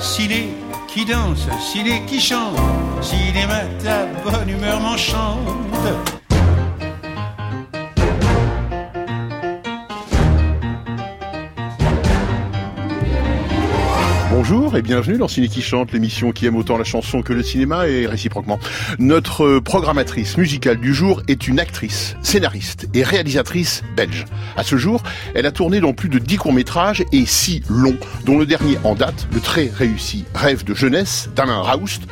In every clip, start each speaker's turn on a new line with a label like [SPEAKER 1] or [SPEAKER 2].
[SPEAKER 1] ciné qui danse, ciné qui chante, cinéma ta bonne humeur m'enchante.
[SPEAKER 2] Bonjour et bienvenue dans Ciné qui chante, l'émission qui aime autant la chanson que le cinéma et réciproquement. Notre programmatrice musicale du jour est une actrice, scénariste et réalisatrice belge. À ce jour, elle a tourné dans plus de 10 courts-métrages et 6 longs, dont le dernier en date, le très réussi Rêve de jeunesse d'Alain Raoust,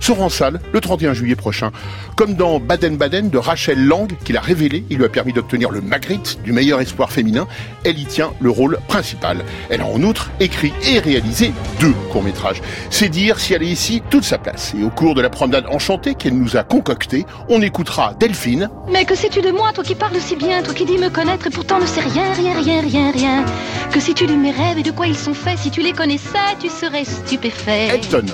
[SPEAKER 2] sera en salle le 31 juillet prochain. Comme dans Baden-Baden de Rachel Lang, qu'il a révélé, il lui a permis d'obtenir le Magritte du meilleur espoir féminin. Elle y tient le rôle principal. Elle a en outre écrit et réalisé deux courts-métrages. C'est dire si elle est ici toute sa place. Et au cours de la promenade enchantée qu'elle nous a concoctée, on écoutera Delphine.
[SPEAKER 3] Mais que sais-tu de moi, toi qui parles si bien, toi qui dis me connaître et pourtant ne sais rien, rien, rien, rien, rien. Que sais-tu de mes rêves et de quoi ils sont faits? Si tu les connaissais, tu serais stupéfait.
[SPEAKER 2] Elton.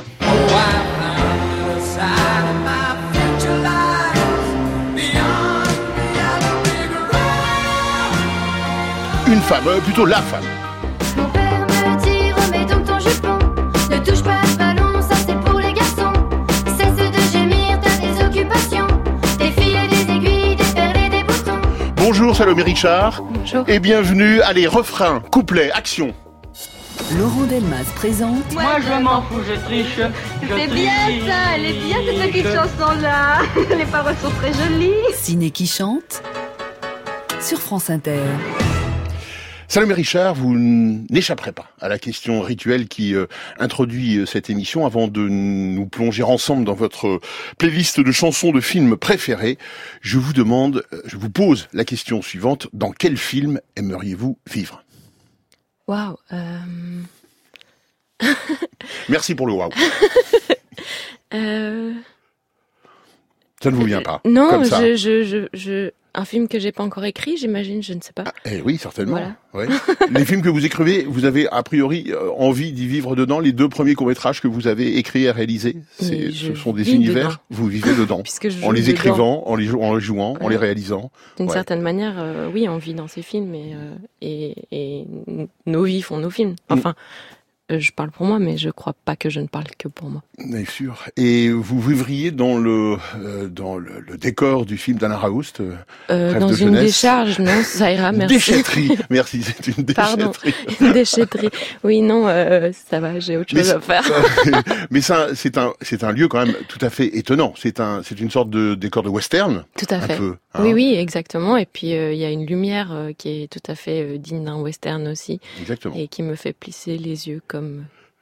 [SPEAKER 2] Une femme, euh, plutôt la femme.
[SPEAKER 4] Mon père me dit remets donc ton jupon Ne touche pas ce ballon, ça c'est pour les garçons Cesse de gémir, t'as des occupations Des fils et des aiguilles, des perles et des boutons
[SPEAKER 2] Bonjour Salomé Richard.
[SPEAKER 3] Bonjour.
[SPEAKER 2] Et bienvenue. Allez, refrain, couplet, action.
[SPEAKER 5] Laurent Delmas présente
[SPEAKER 6] Moi je m'en fous, je triche.
[SPEAKER 7] C'est bien ça, elle est bien cette petite chanson-là. Les paroles sont très jolies.
[SPEAKER 5] Ciné qui chante sur France Inter.
[SPEAKER 2] Salomé Richard, vous n'échapperez pas à la question rituelle qui euh, introduit euh, cette émission avant de nous plonger ensemble dans votre playlist de chansons de films préférés. Je vous demande, euh, je vous pose la question suivante. Dans quel film aimeriez-vous vivre?
[SPEAKER 8] Waouh. euh,
[SPEAKER 2] Merci pour le waouh.
[SPEAKER 8] euh,
[SPEAKER 2] Ça ne vous vient pas
[SPEAKER 8] non,
[SPEAKER 2] comme ça.
[SPEAKER 8] je, je, je, je- un film que j'ai pas encore écrit, j'imagine, je ne sais pas.
[SPEAKER 2] Eh oui, certainement.
[SPEAKER 8] Voilà.
[SPEAKER 2] Ouais. les films que vous écrivez, vous avez a priori euh, envie d'y vivre dedans. Les deux premiers courts-métrages que vous avez écrits et réalisés, ce sont des univers.
[SPEAKER 8] dedans.
[SPEAKER 2] Vous vivez dedans.
[SPEAKER 8] Puisque je
[SPEAKER 2] En les
[SPEAKER 8] dedans.
[SPEAKER 2] écrivant, en les, jou- en les jouant, en les réalisant.
[SPEAKER 8] D'une
[SPEAKER 2] Ouais.
[SPEAKER 8] certaine manière, euh, oui, on vit dans ces films et, euh, et, nos vies font nos films. Enfin, je parle pour moi, mais je crois pas que je ne parle que pour moi.
[SPEAKER 2] Bien sûr. Et vous vivriez dans le euh, dans le, le décor du film d'Anna Raoust. euh,
[SPEAKER 8] Euh, dans
[SPEAKER 2] de
[SPEAKER 8] une
[SPEAKER 2] jeunesse.
[SPEAKER 8] décharge, non, ça ira, merci.
[SPEAKER 2] Déchetterie. Merci, c'est une
[SPEAKER 8] Pardon.
[SPEAKER 2] déchetterie.
[SPEAKER 8] Une déchetterie. Oui, non, euh, ça va, j'ai autre
[SPEAKER 2] Mais
[SPEAKER 8] chose à faire.
[SPEAKER 2] Mais ça, c'est un c'est un lieu quand même tout à fait étonnant. C'est un c'est une sorte de décor de western,
[SPEAKER 8] Tout à
[SPEAKER 2] un
[SPEAKER 8] fait.
[SPEAKER 2] peu. hein.
[SPEAKER 8] Oui, oui, exactement. Et puis, euh, il y a une lumière euh, qui est tout à fait euh, digne d'un western aussi.
[SPEAKER 2] Exactement.
[SPEAKER 8] et qui me fait plisser les yeux comme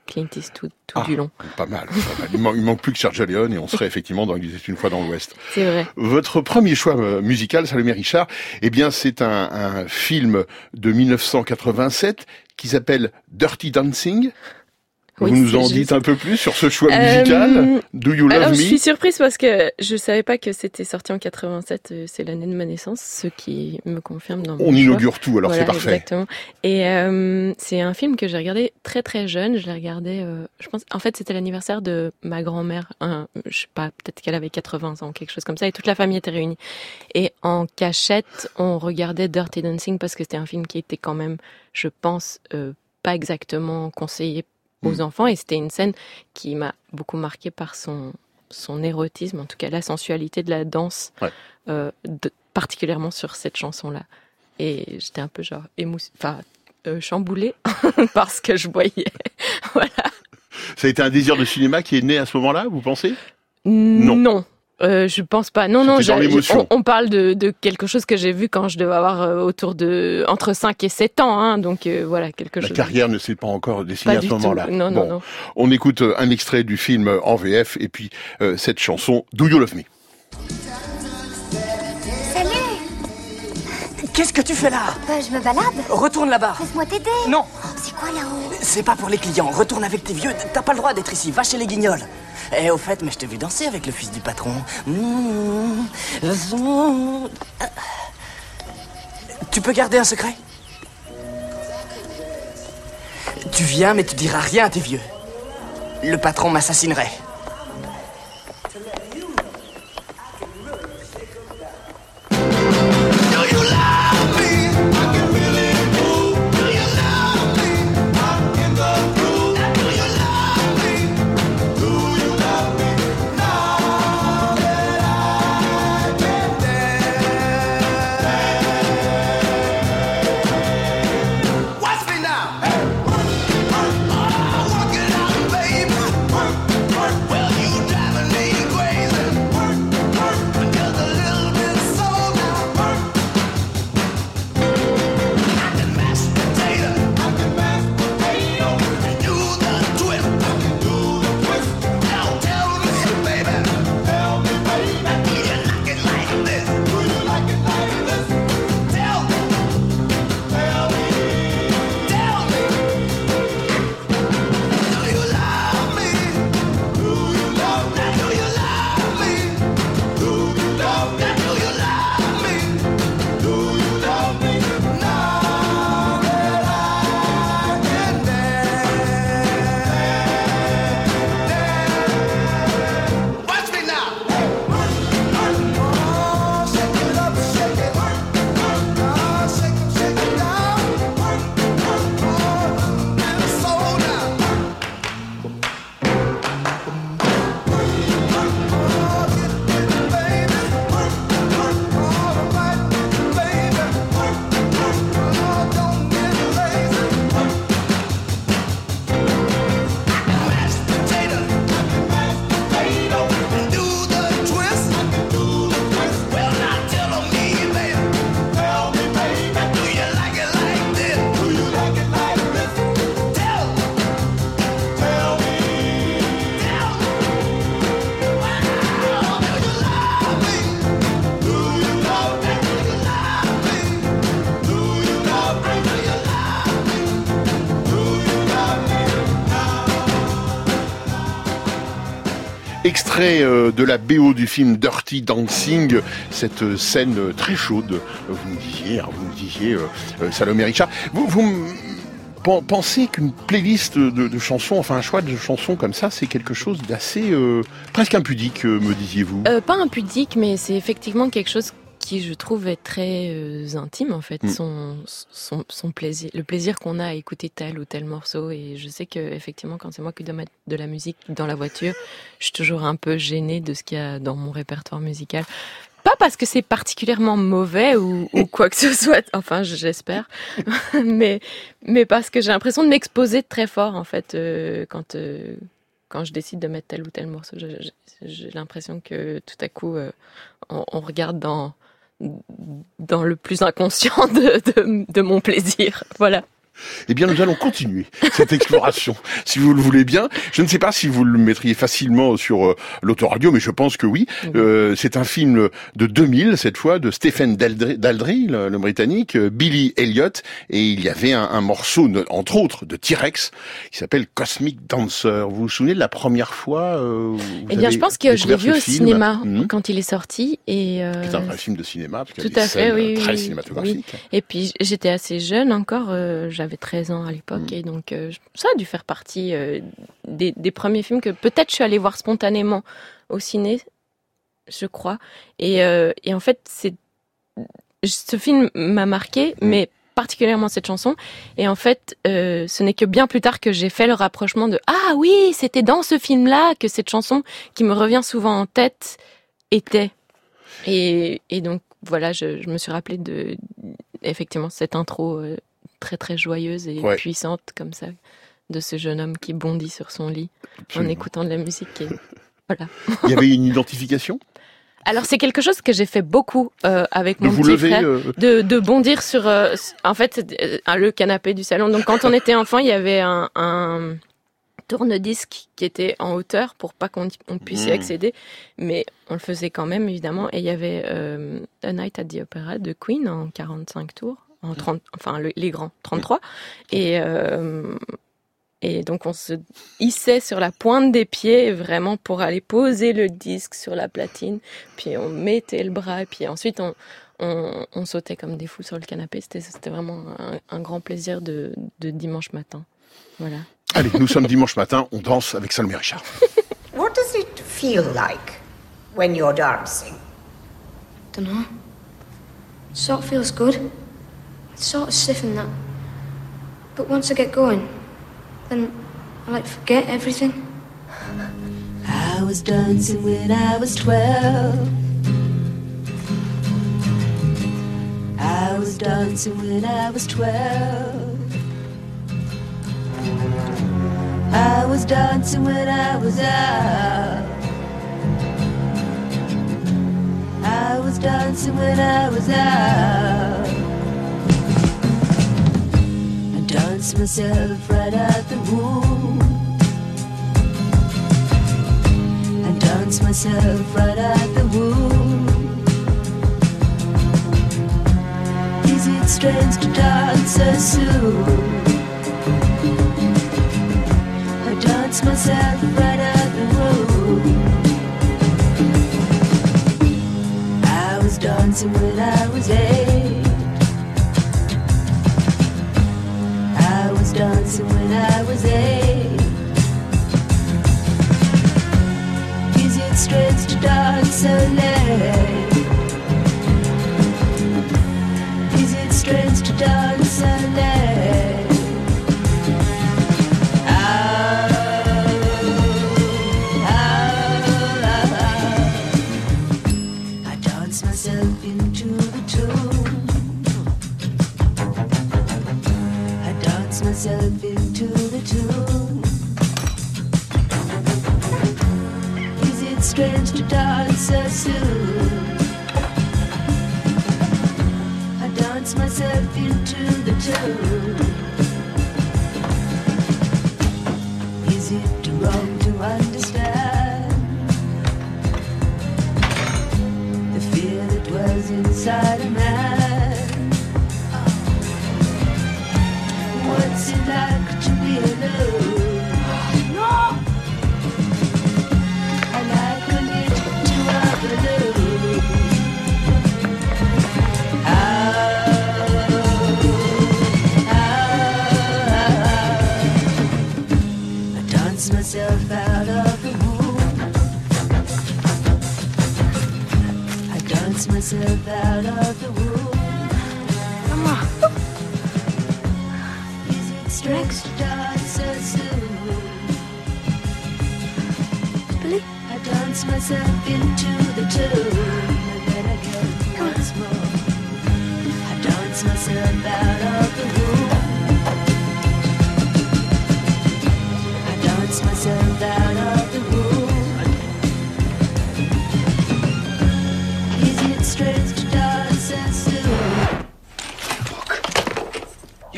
[SPEAKER 8] Clint Eastwood tout
[SPEAKER 2] Ah.
[SPEAKER 8] du long.
[SPEAKER 2] Pas mal, pas mal. Il, man- il manque plus que Sergio Leone et on serait effectivement dans Il était une fois dans l'Ouest.
[SPEAKER 8] C'est vrai.
[SPEAKER 2] Votre premier choix euh, musical, Salomé Richard, eh bien, c'est un, un film de 1987 qui s'appelle Dirty Dancing.
[SPEAKER 8] Oui,
[SPEAKER 2] Vous nous en dites un peu plus sur ce choix
[SPEAKER 8] Euh,
[SPEAKER 2] musical? Do You Love
[SPEAKER 8] Alors, je
[SPEAKER 2] Me?
[SPEAKER 8] suis surprise parce que je savais pas que c'était sorti en 87. euh, C'est l'année de ma naissance, ce qui me confirme dans mon
[SPEAKER 2] On
[SPEAKER 8] choix.
[SPEAKER 2] inaugure tout, alors
[SPEAKER 8] Voilà,
[SPEAKER 2] c'est parfait.
[SPEAKER 8] Exactement. Et euh, c'est un film que j'ai regardé très très jeune. Je l'ai regardé, euh, je pense, en fait, c'était l'anniversaire de ma grand-mère. Un, je sais pas, peut-être qu'elle avait 80 ans, quelque chose comme ça, et toute la famille était réunie. Et en cachette, on regardait Dirty Dancing parce que c'était un film qui était quand même, je pense, euh, pas exactement conseillé aux
[SPEAKER 2] Mm.
[SPEAKER 8] enfants. Et c'était une scène qui m'a beaucoup marqué par son son érotisme, en tout cas la sensualité de la danse,
[SPEAKER 2] Ouais.
[SPEAKER 8] euh, de- particulièrement sur cette chanson-là. Et j'étais un peu genre émoussée, enfin euh, chamboulée par ce que je voyais. voilà.
[SPEAKER 2] Ça a été un désir de cinéma qui est né à ce moment-là, vous pensez?
[SPEAKER 8] Non. Non. Euh, je pense pas. Non, non, on, on parle de, de quelque chose que j'ai vu quand je devais avoir euh, autour de entre 5 et 7 ans, hein, donc euh, voilà, quelque
[SPEAKER 2] La
[SPEAKER 8] chose.
[SPEAKER 2] carrière ne s'est pas encore dessinée
[SPEAKER 8] pas
[SPEAKER 2] à ce moment-là.
[SPEAKER 8] Non,
[SPEAKER 2] bon,
[SPEAKER 8] non, non.
[SPEAKER 2] on écoute euh, un extrait du film en VF et puis euh, cette chanson Do You Love Me?
[SPEAKER 9] Qu'est-ce que tu fais là
[SPEAKER 4] Bah, je me balade.
[SPEAKER 9] Retourne là-bas.
[SPEAKER 4] Laisse-moi t'aider.
[SPEAKER 9] Non,
[SPEAKER 4] C'est quoi là-haut
[SPEAKER 9] c'est pas pour les clients. Retourne avec tes vieux. T'as pas le droit d'être ici. Va chez les guignols. Eh, au fait, mais je t'ai vu danser avec le fils du patron. Mmh. Tu peux garder un secret Tu viens, mais tu diras rien à tes vieux. Le patron m'assassinerait.
[SPEAKER 2] Euh, de la BO du film Dirty Dancing, cette euh, scène euh, très chaude. Vous me disiez, hein, vous me disiez, Salomé Richard. Vous, pensez qu'une playlist de, chansons, enfin un choix de chansons comme ça, c'est quelque chose d'assez presque impudique, me disiez-vous?
[SPEAKER 8] Pas impudique, mais c'est effectivement quelque chose qui, je trouve, est très euh, intime, en fait.
[SPEAKER 2] Mm.
[SPEAKER 8] Son, son, son plaisir, le plaisir qu'on a à écouter tel ou tel morceau. Et je sais que, effectivement, quand c'est moi qui dois mettre de la musique dans la voiture, je suis toujours un peu gênée de ce qu'il y a dans mon répertoire musical. Pas parce que c'est particulièrement mauvais ou, ou quoi que ce soit, enfin j'espère, mais mais parce que j'ai l'impression de m'exposer très fort en fait euh, quand euh, quand je décide de mettre tel ou tel morceau. J'ai l'impression que tout à coup euh, on, on regarde dans dans le plus inconscient de, mon plaisir. Voilà.
[SPEAKER 2] Eh bien, nous allons continuer cette exploration, si vous le voulez bien. Je ne sais pas si vous le mettriez facilement sur euh, l'autoradio, mais je pense que oui. Euh, c'est un film de 2000, cette fois, de Stephen Daldry, le, le britannique, euh, Billy Elliot, et il y avait un, un morceau, entre autres, de T-Rex, qui s'appelle Cosmic Dancer. Vous vous souvenez de la première fois euh, vous
[SPEAKER 8] Eh bien, je pense que je l'ai vu au
[SPEAKER 2] film
[SPEAKER 8] cinéma
[SPEAKER 2] Mhm.
[SPEAKER 8] quand il est sorti et euh,
[SPEAKER 2] C'est un vrai film de cinéma, parce qu'il y a
[SPEAKER 8] Tout
[SPEAKER 2] des
[SPEAKER 8] à fait,
[SPEAKER 2] scènes
[SPEAKER 8] oui,
[SPEAKER 2] très
[SPEAKER 8] oui,
[SPEAKER 2] cinématographiques.
[SPEAKER 8] Et puis j'étais assez jeune encore, j'avais 13 ans à l'époque, et donc euh, ça a dû faire partie euh, des, des premiers films que peut-être je suis allée voir spontanément au ciné, je crois. Et, euh, et en fait, c'est ce film m'a marqué, mais particulièrement cette chanson. Et en fait, euh, ce n'est que bien plus tard que j'ai fait le rapprochement de ah oui, c'était dans ce film-là que cette chanson qui me revient souvent en tête était. Et, et donc voilà, je, je me suis rappelé de effectivement cette intro euh, très très joyeuse et
[SPEAKER 2] Ouais.
[SPEAKER 8] puissante comme ça de ce jeune homme qui bondit sur son lit en écoutant de la musique. Et voilà.
[SPEAKER 2] Il y avait une identification?
[SPEAKER 8] Alors c'est quelque chose que j'ai fait beaucoup euh, avec
[SPEAKER 2] de
[SPEAKER 8] mon
[SPEAKER 2] vous
[SPEAKER 8] petit
[SPEAKER 2] lever
[SPEAKER 8] frère
[SPEAKER 2] euh,
[SPEAKER 8] de, de bondir sur euh, en fait le canapé du salon. Donc quand on était enfant, il y avait un, un tourne-disque qui était en hauteur pour pas qu'on on puisse y
[SPEAKER 2] Mm.
[SPEAKER 8] accéder, mais on le faisait quand même évidemment. Et il y avait A Night at the Opera de Queen en 45 tours, en 30, enfin le- les grands 33. Et euh, et donc on se hissait sur la pointe des pieds vraiment pour aller poser le disque sur la platine. Puis on mettait le bras et puis ensuite on, on, on sautait comme des fous sur le canapé. C'était, c'était vraiment un, un grand plaisir de, de dimanche matin. Voilà.
[SPEAKER 2] Allez, nous sommes dimanche matin, on danse avec Salomé Richard.
[SPEAKER 10] What does it feel like when you're dancing?
[SPEAKER 4] Dunno. Sort of feels good. It's sort of stiff and that. But once I get going, then I like forget everything.
[SPEAKER 11] I was dancing when I was twelve. I was dancing when I was twelve. I was dancing when I was out. I was dancing when I was out. I myself right out the womb. I danced myself right out the womb. Is it strange to dance so soon? I danced myself right out the womb. I was dancing when I was eight. Dancing when I was eight. Is it strange to dance so late? Is it strange to dance so soon? I dance myself into the tune. slip out of the womb. Come on. So soon. I dance myself into the tune.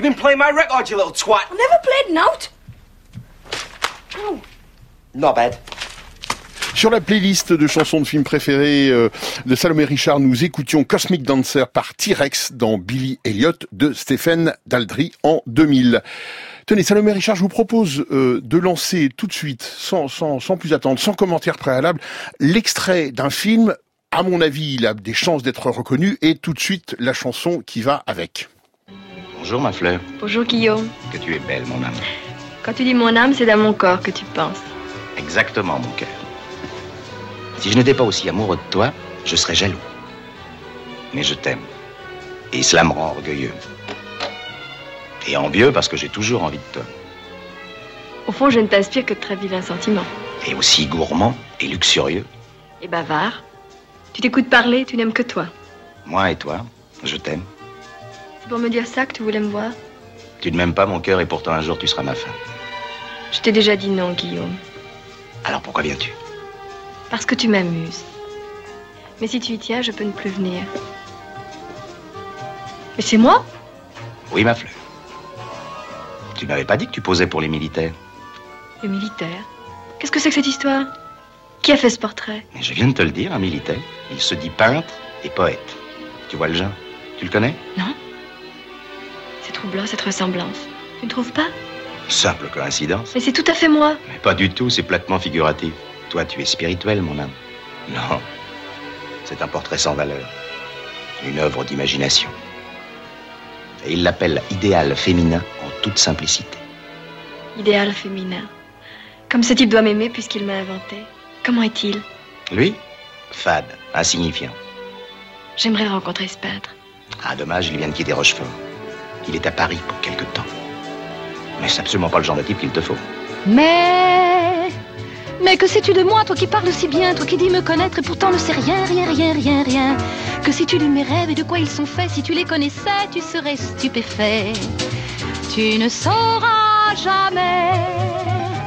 [SPEAKER 12] You've been playing my record, you little twat.
[SPEAKER 7] I never played note. Oh.
[SPEAKER 12] Not bad.
[SPEAKER 2] Sur la playlist de chansons de films préférées euh, de Salomé Richard, nous écoutions Cosmic Dancer par T-Rex dans Billy Elliot de Stephen Daldry en 2000. Tenez, Salomé Richard, je vous propose euh, de lancer tout de suite, sans, sans, sans plus attendre, sans commentaire préalable, l'extrait d'un film. À mon avis, il a des chances d'être reconnu et tout de suite la chanson qui va avec.
[SPEAKER 13] Bonjour ma fleur,
[SPEAKER 7] Bonjour Guillaume.
[SPEAKER 13] que tu es belle mon âme.
[SPEAKER 7] Quand tu dis mon âme, c'est dans mon corps que tu penses.
[SPEAKER 13] Exactement mon cœur. Si je n'étais pas aussi amoureux de toi, je serais jaloux. Mais je t'aime. Et cela me rend orgueilleux. Et envieux parce que j'ai toujours envie de toi.
[SPEAKER 7] Au fond, je ne t'inspire que de très vilains sentiments.
[SPEAKER 13] Et aussi gourmand et luxurieux.
[SPEAKER 7] Et bavard. Tu t'écoutes parler, tu n'aimes que toi.
[SPEAKER 13] Moi et toi, je t'aime.
[SPEAKER 7] Pour me dire ça que tu voulais me voir
[SPEAKER 13] Tu ne m'aimes pas mon cœur et pourtant un jour tu seras ma femme.
[SPEAKER 7] Je t'ai déjà dit non, Guillaume.
[SPEAKER 13] Alors pourquoi viens-tu?
[SPEAKER 7] Parce que tu m'amuses. Mais si tu y tiens, je peux ne plus venir. Mais c'est moi?
[SPEAKER 13] Oui ma fleur. Tu m'avais pas dit que tu posais pour les militaires.
[SPEAKER 7] Le militaire. Qu'est-ce que c'est que cette histoire? Qui a fait ce portrait?
[SPEAKER 13] Mais je viens de te le dire, un militaire. Il se dit peintre et poète. Tu vois le genre? Tu le connais?
[SPEAKER 7] Non C'est troublant cette ressemblance. Tu ne trouves pas?
[SPEAKER 13] Simple coïncidence.
[SPEAKER 7] Mais c'est tout à fait moi.
[SPEAKER 13] Mais pas du tout, c'est platement figuratif. Toi, tu es spirituel, mon âme. Non. C'est un portrait sans valeur. Une œuvre d'imagination. Et il l'appelle idéal féminin en toute simplicité.
[SPEAKER 7] Idéal féminin. Comme ce type doit m'aimer puisqu'il m'a inventé. Comment est-il?
[SPEAKER 13] Lui? Fade, insignifiant.
[SPEAKER 7] J'aimerais rencontrer ce peintre.
[SPEAKER 13] Ah, dommage, il vient de quitter Rochefort. Il est à Paris pour quelque temps. Mais c'est absolument pas le genre de type qu'il te faut.
[SPEAKER 3] Mais, mais que sais-tu de moi, toi qui parles si bien, toi qui dis me connaître et pourtant ne sais rien, rien, rien, rien, rien. Que sais-tu de mes rêves et de quoi ils sont faits, si tu les connaissais, tu serais stupéfait. Tu ne sauras jamais.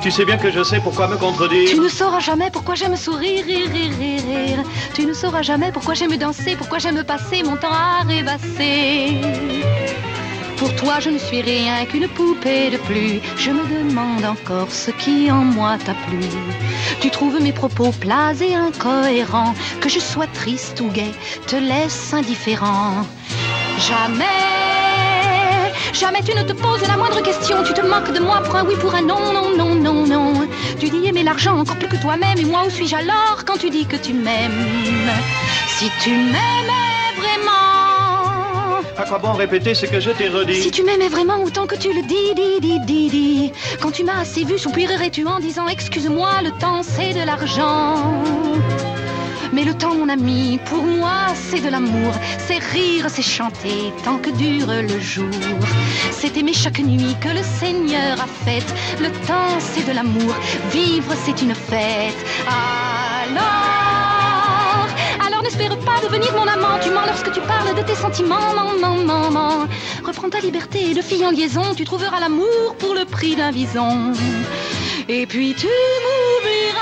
[SPEAKER 14] Tu sais bien que je sais pourquoi me contredire.
[SPEAKER 3] Tu ne sauras jamais pourquoi j'aime sourire, rire, rire, rire, rire. Tu ne sauras jamais pourquoi j'aime danser, pourquoi j'aime passer mon temps à rêvasser. Pour toi, je ne suis rien qu'une poupée de plus. Je me demande encore ce qui en moi t'a plu. Tu trouves mes propos plats et incohérents. Que je sois triste ou gai, te laisse indifférent. Jamais, jamais tu ne te poses la moindre question. Tu te moques de moi pour un oui, pour un non, non, non, non, non. Tu dis aimer l'argent encore plus que toi-même. Et moi, où suis-je alors quand tu dis que tu m'aimes? Si tu m'aimais vraiment.
[SPEAKER 14] À quoi bon répéter ce que je t'ai redit
[SPEAKER 3] Si tu m'aimais vraiment autant que tu le dis, dis, dis, dis, dis. Quand tu m'as assez vu, soupirerais-tu en disant Excuse-moi, le temps c'est de l'argent. Mais le temps, mon ami, pour moi, c'est de l'amour. C'est rire, c'est chanter tant que dure le jour. C'est aimer chaque nuit que le Seigneur a faite. Le temps, c'est de l'amour. Vivre, c'est une fête. Alors, n'espère pas devenir mon amant. Tu mens lorsque tu parles de tes sentiments. Non, non, non, non. Reprends ta liberté de fille en liaison. Tu trouveras l'amour pour le prix d'un bison. Et puis tu m'oublieras.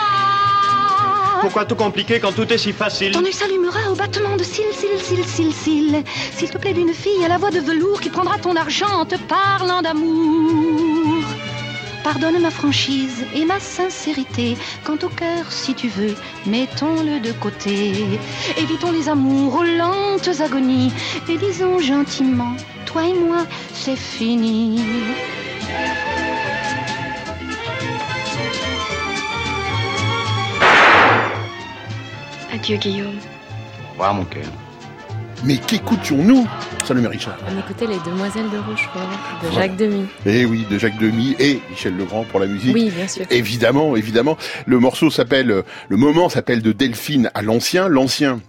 [SPEAKER 14] Pourquoi tout compliquer quand tout est si facile
[SPEAKER 3] Ton œil s'allumera au battement de cils, cils, cils, cils, cils. S'il te plaît d'une fille à la voix de velours qui prendra ton argent en te parlant d'amour. Pardonne ma franchise et ma sincérité. Quant au cœur, si tu veux, mettons-le de côté. Évitons les amours aux lentes agonies et disons gentiment, toi et moi, c'est fini.
[SPEAKER 7] Adieu, Guillaume.
[SPEAKER 13] Au revoir, mon cœur.
[SPEAKER 2] Mais qu'écoutions-nous, Salomé Richard
[SPEAKER 8] On écoutait Les Demoiselles de Rochefort de
[SPEAKER 2] Voilà.
[SPEAKER 8] Jacques Demy.
[SPEAKER 2] Eh oui, de Jacques Demy et Michel Legrand pour la musique.
[SPEAKER 8] Oui, bien sûr.
[SPEAKER 2] Évidemment, évidemment. Le morceau s'appelle, euh, le moment s'appelle de Delphine à l'ancien. L'ancien,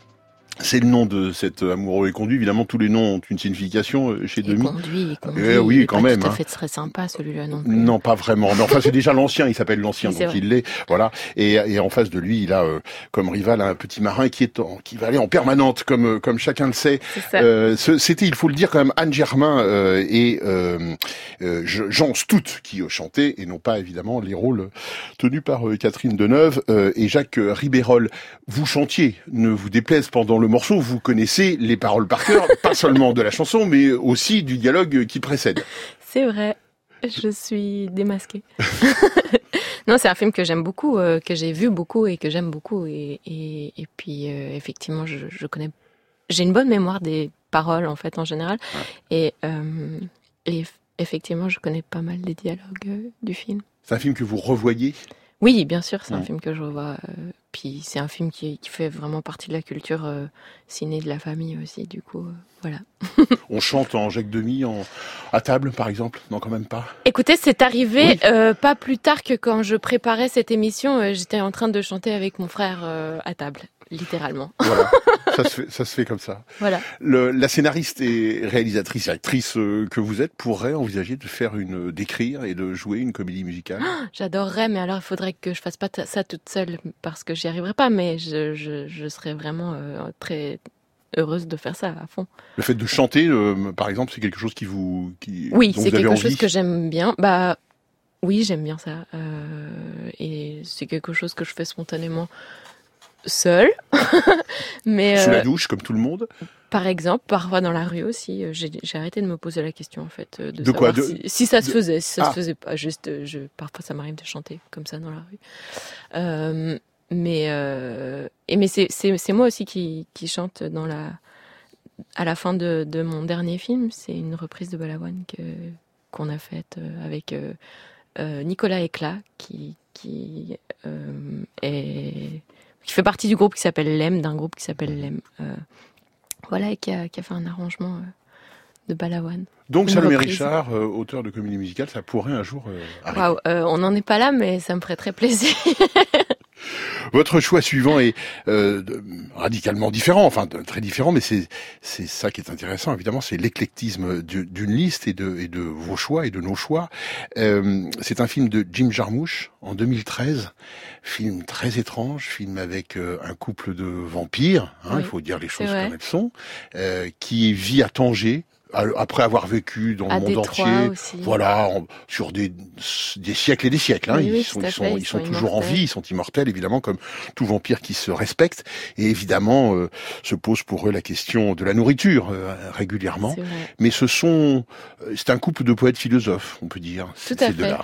[SPEAKER 2] c'est le nom de cet amoureux et conduit. Évidemment, tous les noms ont une signification euh, chez Demy.
[SPEAKER 8] Conduit, conduit.
[SPEAKER 2] Eh oui,
[SPEAKER 8] il
[SPEAKER 2] quand
[SPEAKER 8] pas
[SPEAKER 2] même,
[SPEAKER 8] Tout à
[SPEAKER 2] hein.
[SPEAKER 8] fait très sympa celui-là non plus.
[SPEAKER 2] Non, pas vraiment. Mais enfin, c'est déjà l'ancien. Il s'appelle l'ancien,
[SPEAKER 8] Oui,
[SPEAKER 2] donc
[SPEAKER 8] vrai.
[SPEAKER 2] il l'est. Voilà. Et, et en face de lui, il a euh, comme rival un petit marin qui est en, qui va aller en permanente, comme euh, comme chacun le sait. Euh, C'était, il faut le dire quand même, Anne Germain euh, et euh, euh, Je- Jean Stout qui euh, chantaient et non pas évidemment les rôles tenus par euh, Catherine Deneuve euh, et Jacques euh, Ribérol. Vous chantiez, ne vous déplaise pendant le morceau. Vous connaissez les paroles par cœur, pas seulement de la chanson, mais aussi du dialogue qui précède.
[SPEAKER 8] C'est vrai. Je suis démasquée. non, c'est un film que j'aime beaucoup, euh, que j'ai vu beaucoup et que j'aime beaucoup. Et, et, et puis, euh, effectivement, je, je connais. J'ai une bonne mémoire des paroles, en fait, en général. Et, euh, et eff- effectivement, je connais pas mal des dialogues du film.
[SPEAKER 2] C'est un film que vous revoyez?
[SPEAKER 8] Oui, bien sûr, c'est un film que je revois. euh, puis c'est un film qui, qui fait vraiment partie de la culture euh, ciné de la famille aussi. Du coup, euh, voilà.
[SPEAKER 2] On chante en Jacques Demy en, à table, par exemple Non, quand même pas.
[SPEAKER 8] Écoutez, c'est arrivé euh, pas plus tard que quand je préparais cette émission, j'étais en train de chanter avec mon frère à table, littéralement.
[SPEAKER 2] Voilà, ça, se fait, ça se fait comme ça.
[SPEAKER 8] Voilà.
[SPEAKER 2] Le, la scénariste et réalisatrice et actrice euh, que vous êtes pourrait envisager de faire une, d'écrire et de jouer une comédie musicale?
[SPEAKER 8] J'adorerais, mais alors il faudrait que je fasse pas ça toute seule parce que j'y arriverai pas. Mais je, je, je serais vraiment euh, très heureuse de faire ça à fond.
[SPEAKER 2] Le fait de chanter, euh, par exemple, c'est quelque chose qui vous, qui,
[SPEAKER 8] Oui, c'est quelque
[SPEAKER 2] envie.
[SPEAKER 8] chose que j'aime bien. Bah oui, j'aime bien ça. Euh, et c'est quelque chose que je fais spontanément seule. mais
[SPEAKER 2] Sous la
[SPEAKER 8] euh,
[SPEAKER 2] douche, comme tout le monde.
[SPEAKER 8] Par exemple, parfois dans la rue aussi, euh, j'ai arrêté de me poser la question en fait euh, de,
[SPEAKER 2] quoi De-
[SPEAKER 8] si, si ça se
[SPEAKER 2] de-
[SPEAKER 8] faisait, si ça
[SPEAKER 2] Ah.
[SPEAKER 8] se faisait pas. Juste, je parfois ça m'arrive de chanter comme ça dans la rue. Euh, mais euh, et mais c'est moi aussi qui qui chante dans la à la fin de de mon dernier film. C'est une reprise de que qu'on a faite avec euh, Nicolas Éclat qui qui est qui fait partie du groupe qui s'appelle Lem, d'un groupe qui s'appelle Lem. Euh, voilà, et qui a, qui a fait un arrangement euh, de Balavoine.
[SPEAKER 2] Donc, Salomé. Richard, euh, auteur de comédie musicale, ça pourrait un jour euh, arriver.
[SPEAKER 8] Waouh, euh, on n'en est pas là, mais ça me ferait très plaisir.
[SPEAKER 2] Votre choix suivant est euh, radicalement différent, enfin très différent, mais c'est c'est ça qui est intéressant. Évidemment, c'est l'éclectisme du- d'une liste et de et de vos choix et de nos choix. Euh, c'est un film de Jim Jarmusch en 2013, film très étrange, film avec un couple de vampires, hein,
[SPEAKER 8] Oui,
[SPEAKER 2] il faut dire les choses comme elles sont, euh, qui vit à Tanger. Après avoir vécu dans
[SPEAKER 8] À
[SPEAKER 2] le monde
[SPEAKER 8] Détroit
[SPEAKER 2] entier,
[SPEAKER 8] aussi.
[SPEAKER 2] voilà, en- sur des, des siècles et des siècles, hein,
[SPEAKER 8] Oui,
[SPEAKER 2] ils,
[SPEAKER 8] oui,
[SPEAKER 2] sont, ils, sont, ils
[SPEAKER 8] ils
[SPEAKER 2] sont
[SPEAKER 8] sont
[SPEAKER 2] toujours en vie, ils sont immortels évidemment comme tout vampire qui se respecte. Et évidemment euh, se pose pour eux la question de la nourriture euh, régulièrement. Mais ce sont euh, c'est un couple de poètes philosophes on peut dire.
[SPEAKER 8] Tout à fait.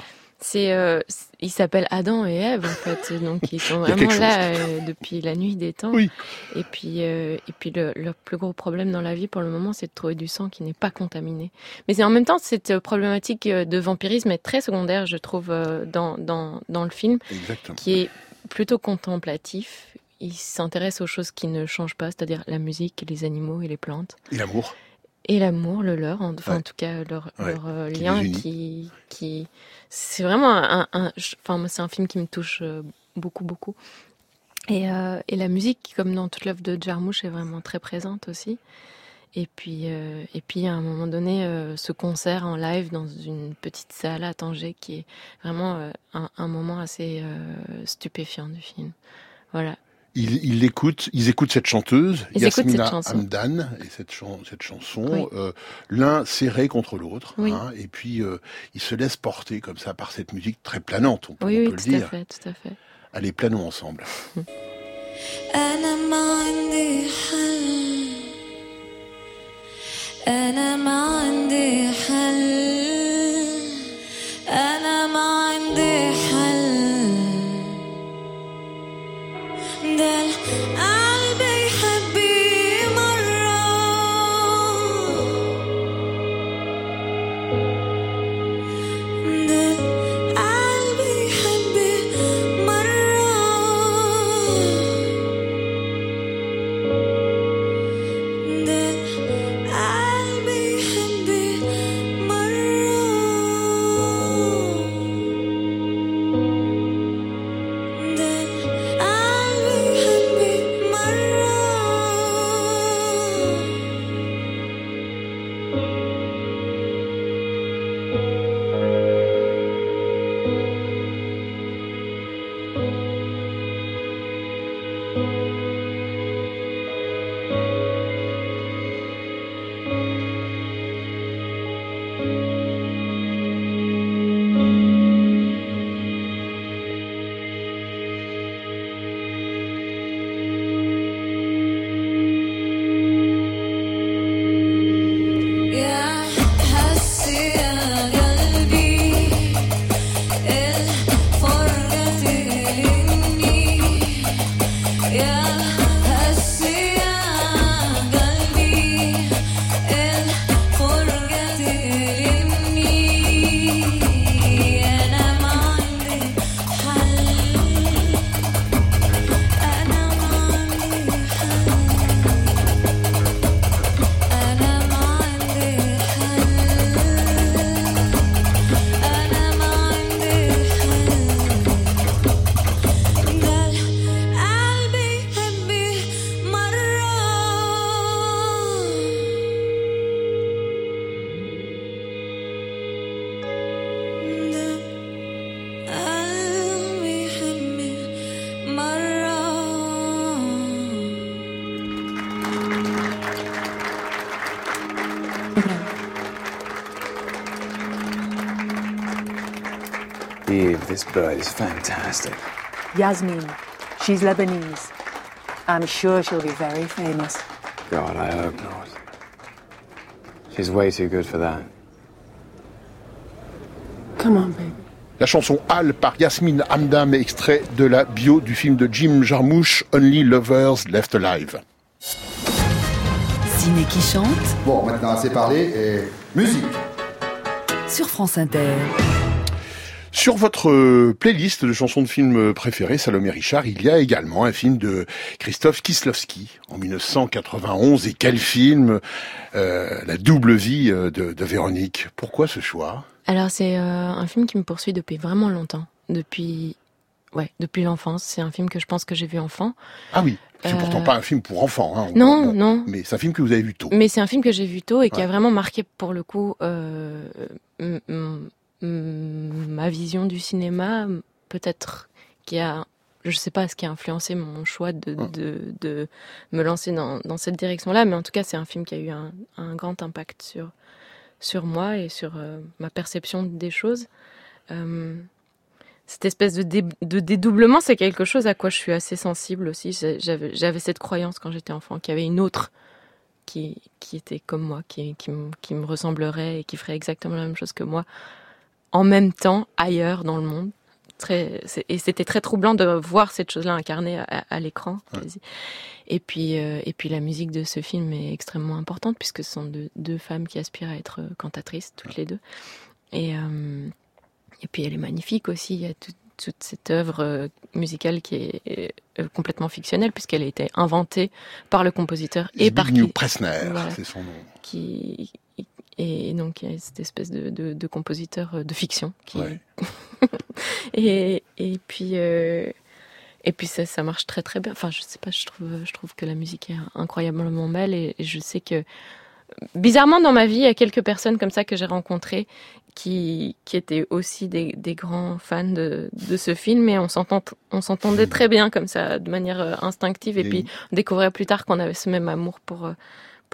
[SPEAKER 8] C'est, euh, ils s'appellent Adam et Ève en fait, donc ils sont vraiment là euh, depuis la nuit des temps.
[SPEAKER 2] Oui.
[SPEAKER 8] Et puis, euh, et puis le, leur plus gros problème dans la vie pour le moment, c'est de trouver du sang qui n'est pas contaminé. Mais c'est en même temps cette euh, problématique de vampirisme est très secondaire, je trouve, dans dans dans le film,
[SPEAKER 2] Exactement.
[SPEAKER 8] qui est plutôt contemplatif. Il s'intéresse aux choses qui ne changent pas, c'est-à-dire la musique, les animaux et les plantes.
[SPEAKER 2] et l'amour
[SPEAKER 8] Et l'amour, le leur, en- enfin
[SPEAKER 2] Ouais.
[SPEAKER 8] en tout cas leur,
[SPEAKER 2] Ouais,
[SPEAKER 8] leur euh,
[SPEAKER 2] qui
[SPEAKER 8] lien qui, qui c'est vraiment un, un- enfin c'est un film qui me touche euh, beaucoup beaucoup. Et, euh, et la musique, comme dans toute l'œuvre de Jarmusch, est vraiment très présente aussi. Et puis, euh, et puis à un moment donné, ce concert en live dans une petite salle à Tanger, qui est vraiment un, un moment assez stupéfiant du film. Voilà
[SPEAKER 2] ils, ils l'écoutent ils écoutent cette chanteuse
[SPEAKER 8] Ils écoutent
[SPEAKER 2] Yasmina
[SPEAKER 8] cette chanson.
[SPEAKER 2] Hamdan et cette, chan- cette chanson
[SPEAKER 8] Oui.
[SPEAKER 2] euh, l'un serré contre l'autre
[SPEAKER 8] Oui.
[SPEAKER 2] hein, et puis euh, ils se laissent porter comme ça par cette musique très planante on peut,
[SPEAKER 8] Oui,
[SPEAKER 2] on
[SPEAKER 8] oui,
[SPEAKER 2] peut le
[SPEAKER 8] tout à
[SPEAKER 2] dire
[SPEAKER 8] fait, tout à fait.
[SPEAKER 2] allez planons ensemble
[SPEAKER 11] أنا ما عندي حل أنا ما عندي حل
[SPEAKER 15] this bird is fantastic.
[SPEAKER 16] Yasmin. She's Lebanese. I'm sure she'll be very famous.
[SPEAKER 15] God, I hope not. She's way too good for that.
[SPEAKER 16] Come on, baby.
[SPEAKER 2] La chanson Al par Yasmine Hamdam, extrait de la bio du film de Jim Jarmusch, Only Lovers Left Alive.
[SPEAKER 5] Ciné qui chante
[SPEAKER 17] Bon, maintenant assez parlé et musique.
[SPEAKER 5] sur France Inter.
[SPEAKER 2] Sur votre euh, playlist de chansons de films préférées, Salomé Richard, il y a également un film de Christophe Kieslowski en 1991. Et quel film euh, La double vie euh, de, de Véronique? Pourquoi ce choix?
[SPEAKER 8] Alors c'est euh, un film qui me poursuit depuis vraiment longtemps, depuis ouais, depuis l'enfance. C'est un film que je pense que j'ai vu enfant.
[SPEAKER 2] Ah oui, c'est
[SPEAKER 8] Euh,
[SPEAKER 2] pourtant pas un film pour enfants. Hein,
[SPEAKER 8] Non, non.
[SPEAKER 2] Mais c'est un film que vous avez vu tôt.
[SPEAKER 8] Mais c'est un film que j'ai vu tôt et qui a vraiment marqué pour le coup euh, ma vision du cinéma, peut-être qui a, je sais pas ce qui a influencé mon choix de, de, de me lancer dans, dans cette direction-là, mais en tout cas c'est un film qui a eu un, un grand impact sur sur moi et sur euh, ma perception des choses. Euh, cette espèce de, dé- de dédoublement, c'est quelque chose à quoi je suis assez sensible aussi. J'avais cette croyance quand j'étais enfant qu'il y avait une autre qui, qui était comme moi, qui, qui, me- qui me ressemblerait et qui ferait exactement la même chose que moi, en même temps, ailleurs dans le monde. Très, et c'était très troublant de voir cette chose-là incarnée à, à l'écran. Et puis, euh, et puis la musique de ce film est extrêmement importante puisque ce sont deux, deux femmes qui aspirent à être euh, cantatrices, toutes les deux. Et, euh, et puis elle est magnifique aussi. Il y a tout- toute cette œuvre musicale qui est complètement fictionnelle puisqu'elle a été inventée par le compositeur et par
[SPEAKER 2] Zbigniew Pressner,
[SPEAKER 8] Voilà.
[SPEAKER 2] c'est son nom.
[SPEAKER 8] qui et donc il y a cette espèce de, de, de compositeur euh, de fiction qui
[SPEAKER 2] Ouais.
[SPEAKER 8] et, et puis euh, et puis ça, ça marche très très bien. Enfin je sais pas je trouve je trouve que la musique est incroyablement belle et, et je sais que bizarrement dans ma vie il y a quelques personnes comme ça que j'ai rencontrées qui, qui étaient aussi des, des grands fans de, de ce film et on s'entend on s'entendait très bien comme ça de manière euh, instinctive et
[SPEAKER 2] Et-
[SPEAKER 8] puis on découvrait plus tard qu'on avait ce même amour pour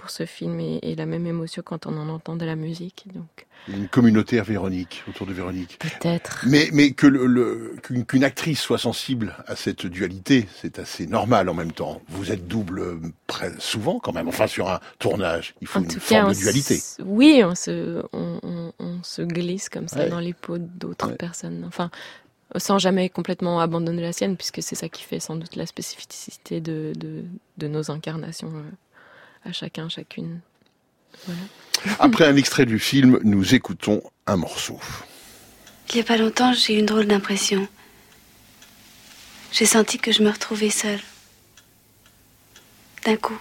[SPEAKER 8] pour ce film et, et la même émotion quand on en entendait la musique donc
[SPEAKER 2] une communauté à Véronique, autour de Véronique.
[SPEAKER 8] peut-être
[SPEAKER 2] Mais, mais que le, le- qu'une, qu'une actrice soit sensible à cette dualité, c'est assez normal en même temps. Vous êtes double euh, souvent quand même. Enfin, sur un tournage, il faut
[SPEAKER 8] En
[SPEAKER 2] une
[SPEAKER 8] tout
[SPEAKER 2] forme
[SPEAKER 8] cas,
[SPEAKER 2] de dualité.
[SPEAKER 8] s- oui, on se, on, on- on se glisse comme ça
[SPEAKER 2] Ouais.
[SPEAKER 8] dans les peaux d'autres personnes. Enfin, sans jamais complètement abandonner la sienne, puisque c'est ça qui fait sans doute la spécificité de, de, de nos incarnations euh, à chacun, chacune. Voilà.
[SPEAKER 2] Après un extrait du film, nous écoutons un morceau.
[SPEAKER 18] Il n'y a pas longtemps, j'ai eu une drôle d'impression. J'ai senti que je me retrouvais seule. D'un coup.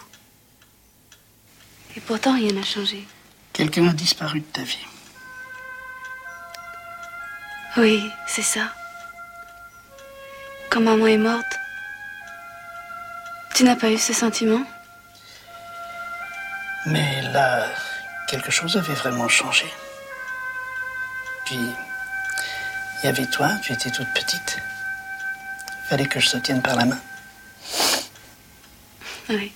[SPEAKER 18] Et pourtant, rien n'a changé.
[SPEAKER 19] Quelqu'un a disparu de ta vie.
[SPEAKER 18] Oui, c'est ça. Quand maman est morte, tu n'as pas eu ce sentiment?
[SPEAKER 19] Mais là, quelque chose avait vraiment changé. Puis, il y avait toi, tu étais toute petite. Fallait que je te tienne par la main.
[SPEAKER 18] Oui.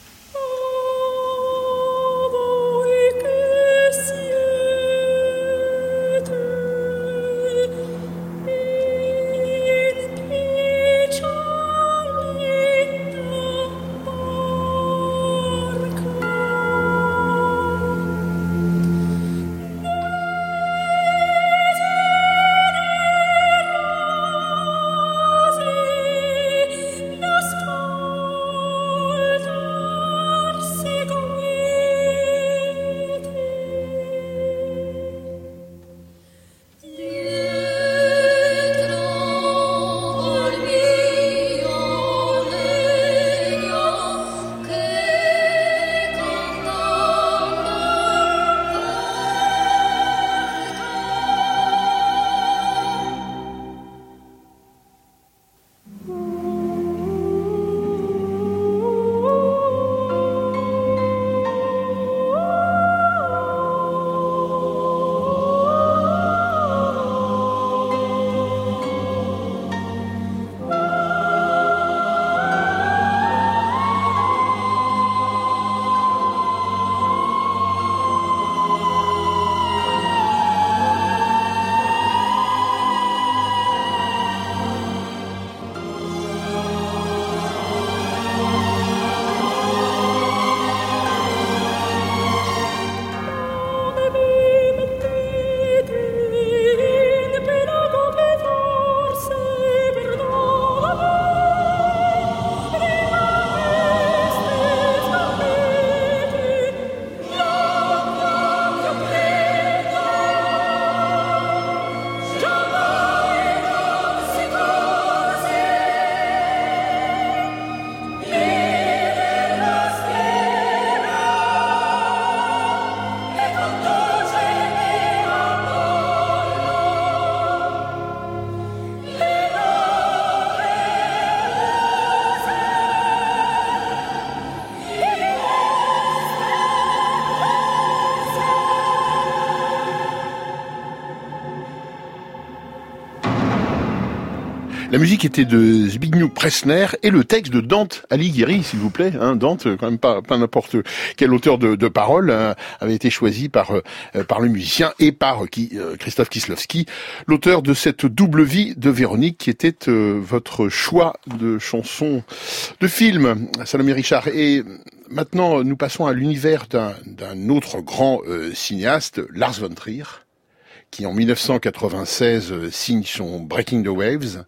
[SPEAKER 2] La musique était de Zbigniew Pressner et le texte de Dante Alighieri, s'il vous plaît. Hein, Dante, quand même pas, pas n'importe quel auteur de, de paroles, hein, avait été choisi par euh, par le musicien et par euh, euh, Christophe Kislowski, l'auteur de cette double vie de Véronique, qui était euh, votre choix de chanson de film, Salomé Richard. Et maintenant, nous passons à l'univers d'un d'un autre grand euh, cinéaste, Lars von Trier qui en 1996 euh, signe son Breaking the Waves,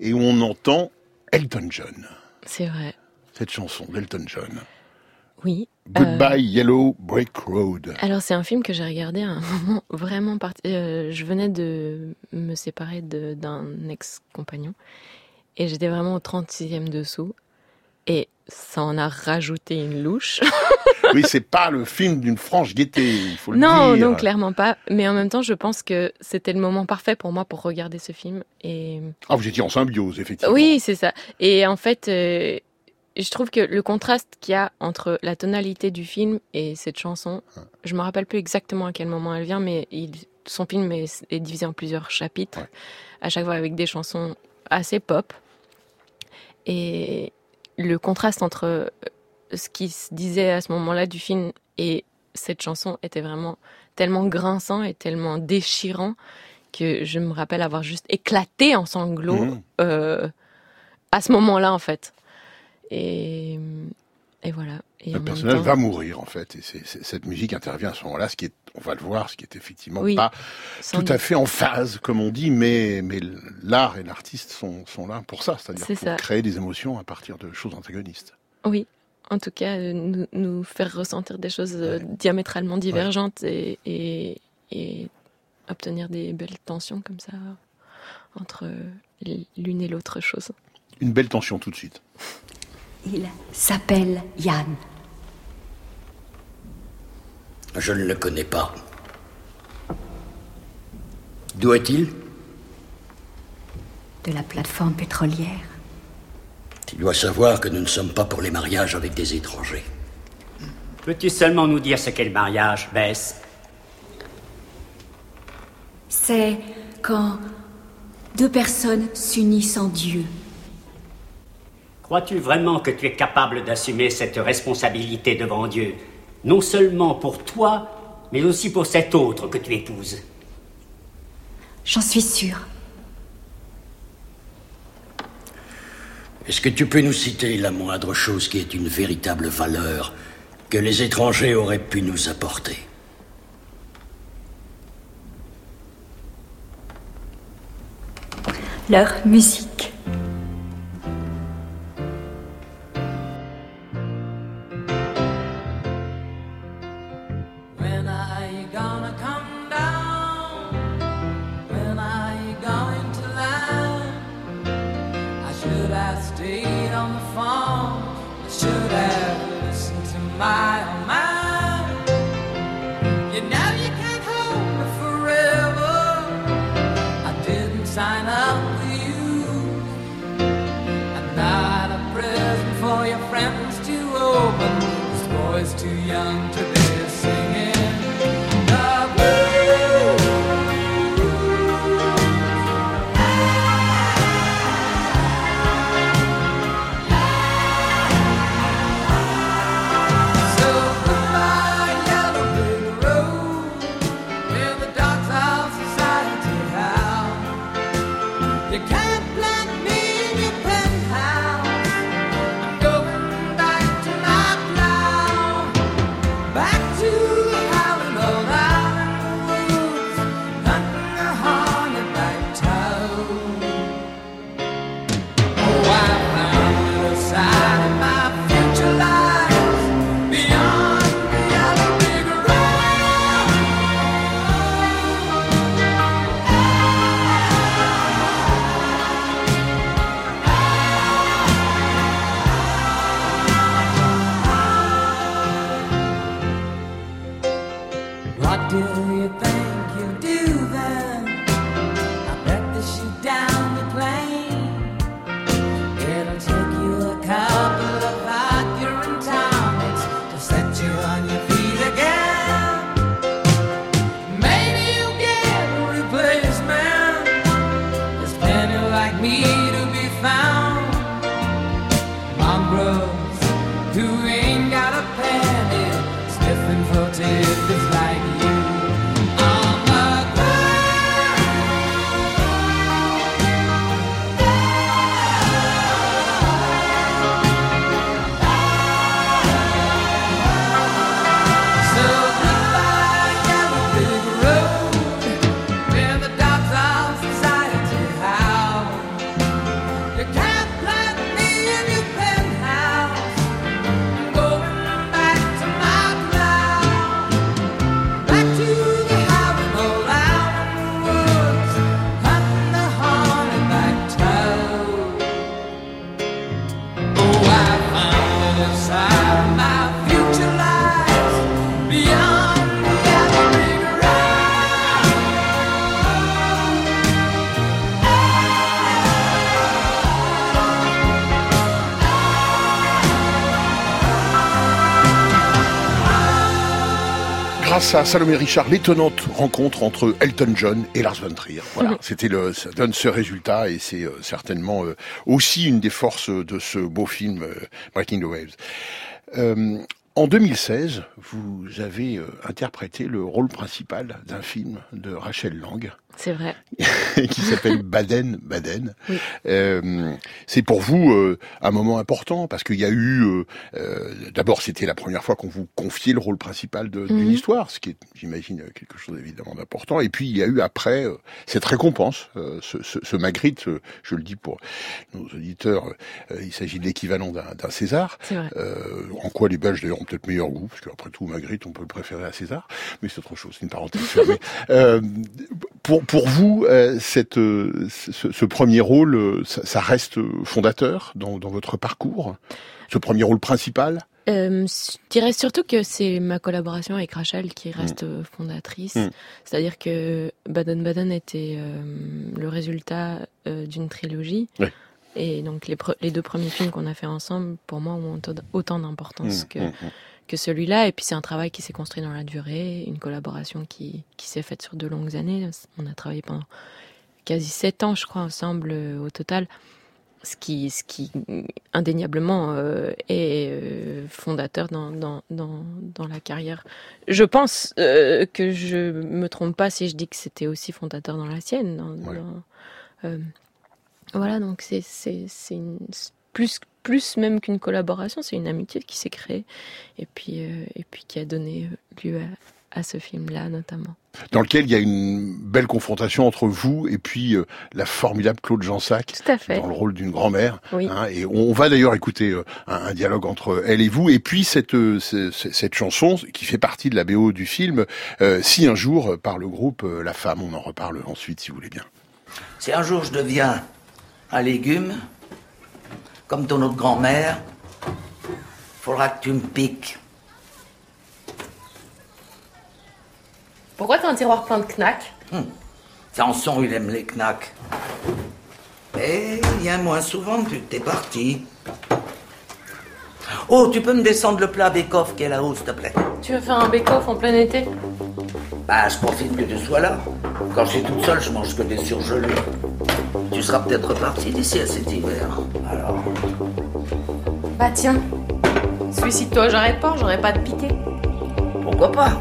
[SPEAKER 2] et où on entend Elton John.
[SPEAKER 8] C'est vrai.
[SPEAKER 2] Cette chanson d'Elton John.
[SPEAKER 8] Oui.
[SPEAKER 2] Goodbye Yellow Brick Road.
[SPEAKER 8] Alors c'est un film que j'ai regardé à un moment vraiment parti. euh, je venais de me séparer d'un ex-compagnon et j'étais vraiment au 36e dessous et ça en a rajouté une louche.
[SPEAKER 2] oui, c'est pas le film d'une franche gaieté, il faut le
[SPEAKER 8] non,
[SPEAKER 2] dire.
[SPEAKER 8] non, clairement pas. Mais en même temps, je pense que c'était le moment parfait pour moi pour regarder ce film et
[SPEAKER 2] Ah, vous étiez en symbiose, effectivement.
[SPEAKER 8] oui, c'est ça. Et en fait, euh, je trouve que le contraste qu'il y a entre la tonalité du film et cette chanson, je me rappelle plus exactement à quel moment elle vient, mais il- son film est, est divisé en plusieurs chapitres, à chaque fois avec des chansons assez pop. Et le contraste entre euh, ce qui se disait à ce moment-là du film et cette chanson était vraiment tellement grinçant et tellement déchirant que je me rappelle avoir juste éclaté en sanglots
[SPEAKER 2] Mhm.
[SPEAKER 8] euh, à ce moment-là en fait. Et, et voilà. Et
[SPEAKER 2] Le personnage
[SPEAKER 8] temps-
[SPEAKER 2] va mourir, en fait, et cette musique intervient à ce moment-là, ce qui est, on va le voir, ce qui est effectivement
[SPEAKER 8] Oui,
[SPEAKER 2] pas tout à fait en phase, comme on dit, mais, mais l'art et l'artiste sont, sont là pour ça, c'est-à-dire
[SPEAKER 8] C'est
[SPEAKER 2] pour
[SPEAKER 8] ça.
[SPEAKER 2] créer des émotions à partir de choses antagonistes.
[SPEAKER 8] Oui, en tout cas, euh, nous, nous faire ressentir des choses euh, diamétralement divergentes et, et, et obtenir des belles tensions comme ça entre l'une et l'autre chose.
[SPEAKER 2] Une belle tension tout de suite.
[SPEAKER 20] Il s'appelle Yann.
[SPEAKER 21] Je ne le connais pas. D'où est-il?
[SPEAKER 20] De la plateforme pétrolière.
[SPEAKER 21] Tu dois savoir que nous ne sommes pas pour les mariages avec des étrangers.
[SPEAKER 22] Peux-tu seulement nous dire ce qu'est le mariage, Bess?
[SPEAKER 20] C'est quand deux personnes s'unissent en Dieu.
[SPEAKER 22] Crois-tu vraiment que tu es capable d'assumer cette responsabilité devant Dieu Non seulement pour toi, mais aussi pour cet autre que tu épouses?
[SPEAKER 20] J'en suis sûre.
[SPEAKER 21] Est-ce que tu peux nous citer la moindre chose qui ait une véritable valeur que les étrangers auraient pu nous apporter?
[SPEAKER 20] Leur musique.
[SPEAKER 2] Grâce à Salomé Richard, l'étonnante rencontre entre Elton John et Lars von Trier. Voilà, c'était le, ça donne ce résultat et c'est euh, certainement euh, aussi une des forces de ce beau film euh, Breaking the Waves. Euh, en 2016, vous avez euh, interprété le rôle principal d'un film de Rachel Lang
[SPEAKER 8] C'est vrai.
[SPEAKER 2] qui s'appelle Baden Baden.
[SPEAKER 8] Oui.
[SPEAKER 2] Euh, c'est pour vous euh, un moment important parce qu'il y a eu euh, d'abord c'était la première fois qu'on vous confiait le rôle principal d'une
[SPEAKER 8] Mhm.
[SPEAKER 2] histoire, ce qui est j'imagine quelque chose évidemment d'important. Et puis il y a eu après cette récompense, ce, ce, ce Magritte, je le dis pour nos auditeurs, il s'agit de l'équivalent d'un César.
[SPEAKER 8] Vrai.
[SPEAKER 2] En quoi les Belges d'ailleurs peut-être meilleur goût, parce qu'après tout Magritte on peut le préférer à César, mais c'est autre chose, c'est une parenthèse fermée. Euh, pour pour vous, euh, cette, euh, ce, ce premier rôle, ça, ça reste fondateur dans, dans votre parcours? Ce premier rôle principal?
[SPEAKER 8] Euh, je dirais surtout que c'est ma collaboration avec Rachel qui reste euh, fondatrice.
[SPEAKER 2] Mm.
[SPEAKER 8] C'est-à-dire que Baden Baden était euh, le résultat euh, d'une trilogie.
[SPEAKER 2] Ouais.
[SPEAKER 8] Et donc les, deux premiers films qu'on a fait ensemble, pour moi, ont autant- d'importance
[SPEAKER 2] Mm,
[SPEAKER 8] que,
[SPEAKER 2] mm, mm.
[SPEAKER 8] que celui-là. Et puis c'est un travail qui s'est construit dans la durée, une collaboration qui, qui s'est faite sur de longues années. On a travaillé pendant quasi sept ans, je crois, ensemble euh, au total. Ce qui, ce qui indéniablement euh, est euh, fondateur dans, dans, dans, dans la carrière. Je pense que je me trompe pas si je dis que c'était aussi fondateur dans la sienne. dans-
[SPEAKER 2] Ouais.
[SPEAKER 8] Euh, voilà, donc c'est plus plus même qu'une collaboration, c'est une amitié qui s'est créée et puis euh, et puis qui a donné lieu à, à ce film-là notamment.
[SPEAKER 2] dans lequel il y a une belle confrontation entre vous et puis euh, la formidable Claude Jansac
[SPEAKER 8] Tout à fait.
[SPEAKER 2] dans le rôle d'une grand-mère.
[SPEAKER 8] Oui.
[SPEAKER 2] hein, et on va d'ailleurs écouter euh, un, un dialogue entre elle et vous. Et puis cette, euh, ce- ce- cette chanson qui fait partie de la BO du film, euh, Si un jour, euh, par le groupe euh, La Femme. On en reparle ensuite si vous voulez bien.
[SPEAKER 23] Si un jour je deviens un légume, comme ton autre grand-mère, faudra que tu me piques.
[SPEAKER 8] Pourquoi t'as un tiroir plein de knacks
[SPEAKER 23] Samson, il aime les knacks. Et viens moins souvent depuis que t'es parti. Oh, tu peux me descendre le plat bake-off qui est là-haut, s'il te plaît?
[SPEAKER 8] Tu veux faire un bake-off en plein été?
[SPEAKER 23] Bah, je profite que tu sois là. Quand je suis toute seule, je mange que des surgelés. Tu seras peut-être reparti d'ici à cet hiver. Alors,
[SPEAKER 8] Bah tiens, suicide-toi, j'arrête pas, j'aurais pas de piquer.
[SPEAKER 23] pourquoi pas?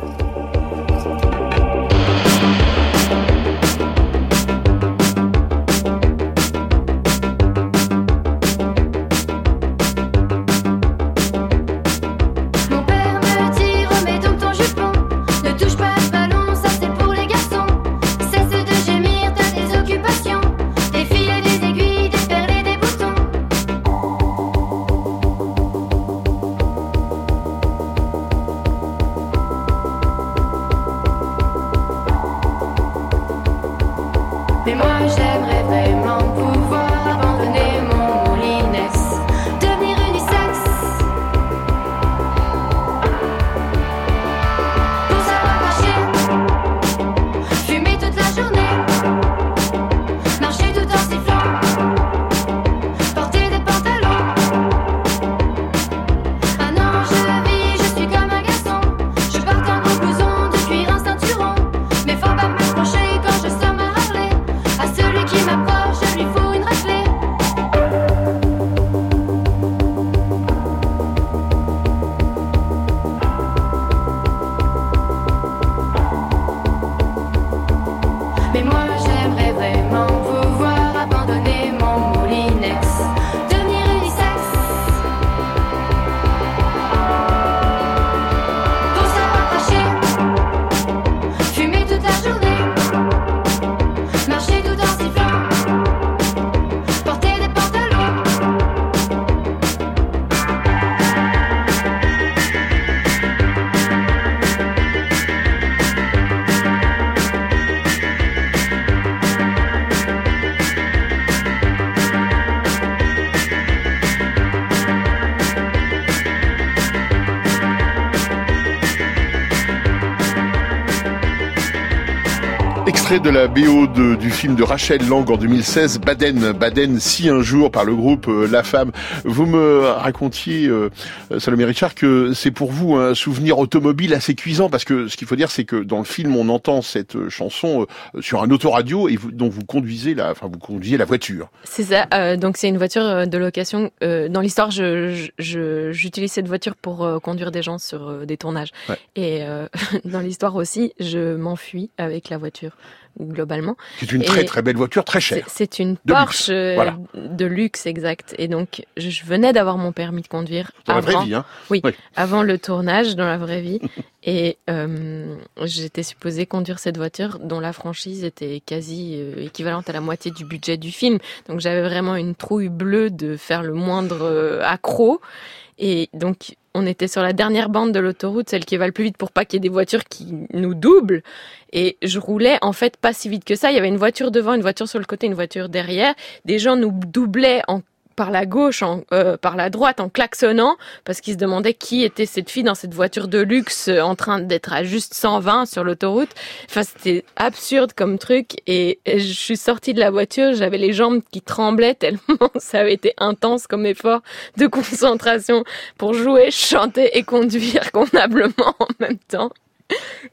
[SPEAKER 4] De
[SPEAKER 2] la BO du film de Rachel Lang en 2016, Baden, Baden, si un jour par le groupe euh, La Femme. Vous me racontiez, euh, Salomé Richard, que c'est pour vous un souvenir automobile assez cuisant, parce que ce qu'il faut dire, c'est que dans le film, on entend cette euh, chanson euh, sur un autoradio et vous, dont vous conduisez la, enfin, vous conduisez la voiture.
[SPEAKER 8] C'est ça. euh, donc c'est une voiture euh, de location. Euh, dans l'histoire, je, je- je- j'utilise cette voiture pour euh, conduire des gens sur euh, des tournages.
[SPEAKER 2] Ouais.
[SPEAKER 8] Et euh, dans l'histoire aussi, je m'enfuis avec la voiture globalement.
[SPEAKER 2] C'est une
[SPEAKER 8] Et
[SPEAKER 2] très très belle voiture, très chère.
[SPEAKER 8] C'est une
[SPEAKER 2] De
[SPEAKER 8] Porsche
[SPEAKER 2] luxe,
[SPEAKER 8] euh,
[SPEAKER 2] voilà.
[SPEAKER 8] de luxe, exact. Et donc, je, venais d'avoir mon permis de conduire. Avant-
[SPEAKER 2] vie, hein
[SPEAKER 8] Oui,
[SPEAKER 2] Oui.
[SPEAKER 8] avant le tournage, dans la vraie vie. Et euh, j'étais supposée conduire cette voiture dont la franchise était quasi euh, équivalente à la moitié du budget du film. Donc, j'avais vraiment une trouille bleue de faire le moindre euh, accro. Et donc, on était sur la dernière bande de l'autoroute, celle qui va le plus vite pour pas qu'il y ait des voitures qui nous doublent. Et je roulais en fait pas si vite que ça. Il y avait une voiture devant, une voiture sur le côté, une voiture derrière. Des gens nous doublaient en par la gauche, en, euh, par la droite, en klaxonnant, parce qu'ils se demandaient qui était cette fille dans cette voiture de luxe euh, en train d'être à juste 120 sur l'autoroute. Enfin, c'était absurde comme truc. Et je suis sortie de la voiture, j'avais les jambes qui tremblaient tellement ça avait été intense comme effort de concentration pour jouer, chanter et conduire convenablement en même temps.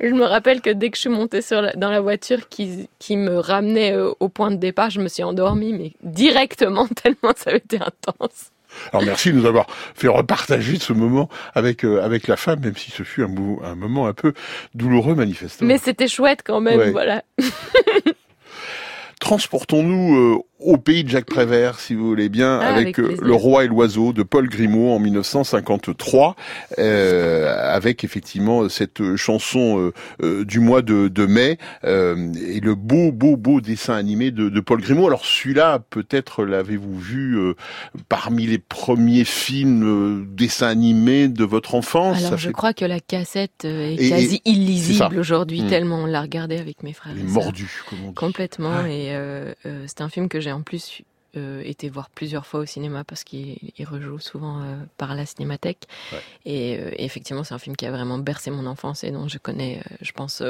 [SPEAKER 8] Je me rappelle que dès que je suis montée sur la- dans la voiture qui, qui me ramenait euh, au point de départ, je me suis endormie, mais directement, tellement ça avait été intense.
[SPEAKER 2] Alors merci de nous avoir fait repartager ce moment avec euh, avec la femme, même si ce fut un, moment un peu douloureux manifestement.
[SPEAKER 8] Mais c'était chouette quand même,
[SPEAKER 2] Ouais.
[SPEAKER 8] voilà.
[SPEAKER 2] Transportons-nous euh, au pays de Jacques Prévert, si vous voulez bien,
[SPEAKER 8] Ah,
[SPEAKER 2] avec,
[SPEAKER 8] avec
[SPEAKER 2] euh. Le Roi et l'Oiseau de Paul Grimaud en 1953, euh, avec effectivement cette chanson euh, euh, du mois de, de mai euh, et le beau, beau, beau dessin animé de, de Paul Grimaud. Alors celui-là, peut-être l'avez-vous vu parmi les premiers films dessins animés de votre enfance?
[SPEAKER 8] Alors je
[SPEAKER 2] fait-
[SPEAKER 8] crois que la cassette est
[SPEAKER 2] Et-
[SPEAKER 8] quasi illisible aujourd'hui,
[SPEAKER 2] Mm.
[SPEAKER 8] tellement on l'a regardé avec mes frères.
[SPEAKER 2] Il est
[SPEAKER 8] et sœurs.
[SPEAKER 2] mordu, comme on dit.
[SPEAKER 8] Complètement.
[SPEAKER 2] Ouais.
[SPEAKER 8] Et c'est un film que j'ai en plus euh, été voir plusieurs fois au cinéma parce qu'il il rejoue souvent euh, par la cinémathèque. Et, euh, et effectivement, c'est un film qui a vraiment bercé mon enfance et dont je connais, euh, je pense,